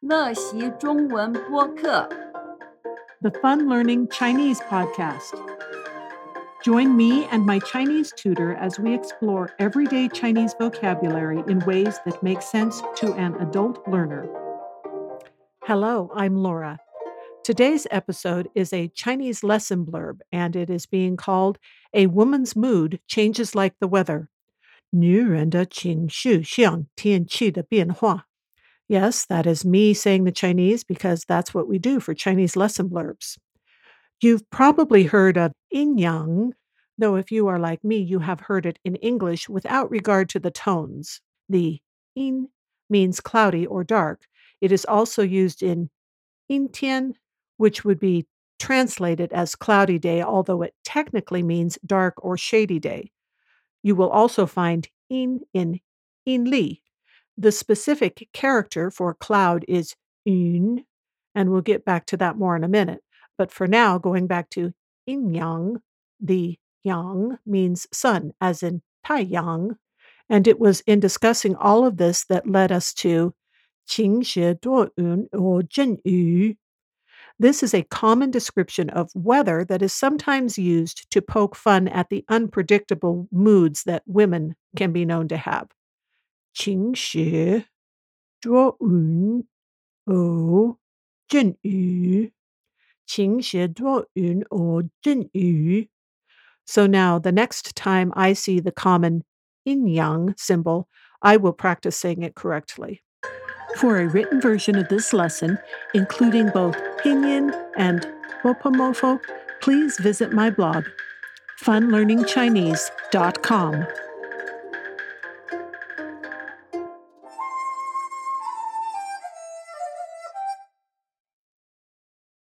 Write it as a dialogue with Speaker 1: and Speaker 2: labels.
Speaker 1: 乐习中文播客
Speaker 2: the Fun Learning Chinese podcast. Join me and my Chinese tutor as we explore everyday Chinese vocabulary in ways that make sense to an adult learner. Hello, I'm Laura. Today's episode is a Chinese lesson blurb, and it is being called A Woman's Mood Changes Like the Weather. 女人的情绪像天气的变化。 Yes, that is me saying the Chinese because that's what we do for Chinese lesson blurbs. You've probably heard of yin yang, though if you are like me, you have heard it in English without regard to the tones. The yin means cloudy or dark. It is also used in yintian, which would be translated as cloudy day, although it technically means dark or shady day. You will also find in in in li, the specific character for cloud is yun, and we'll get back to that more in a minute. But for now, going back to yin yang, the yang means sun, as in tai yang. And it was in discussing all of this that led us to qing xie duo yun or zhen yu. This is a common description of weather that is sometimes used to poke fun at the unpredictable moods that women can be known to have. 晴时，多云偶阵雨。Qing or Jin Yu. So now, the next time I see the common yin yang symbol, I will practice saying it correctly. For a written version of this lesson, including both pinyin and bopomofo, please visit my blog, funlearningchinese.com.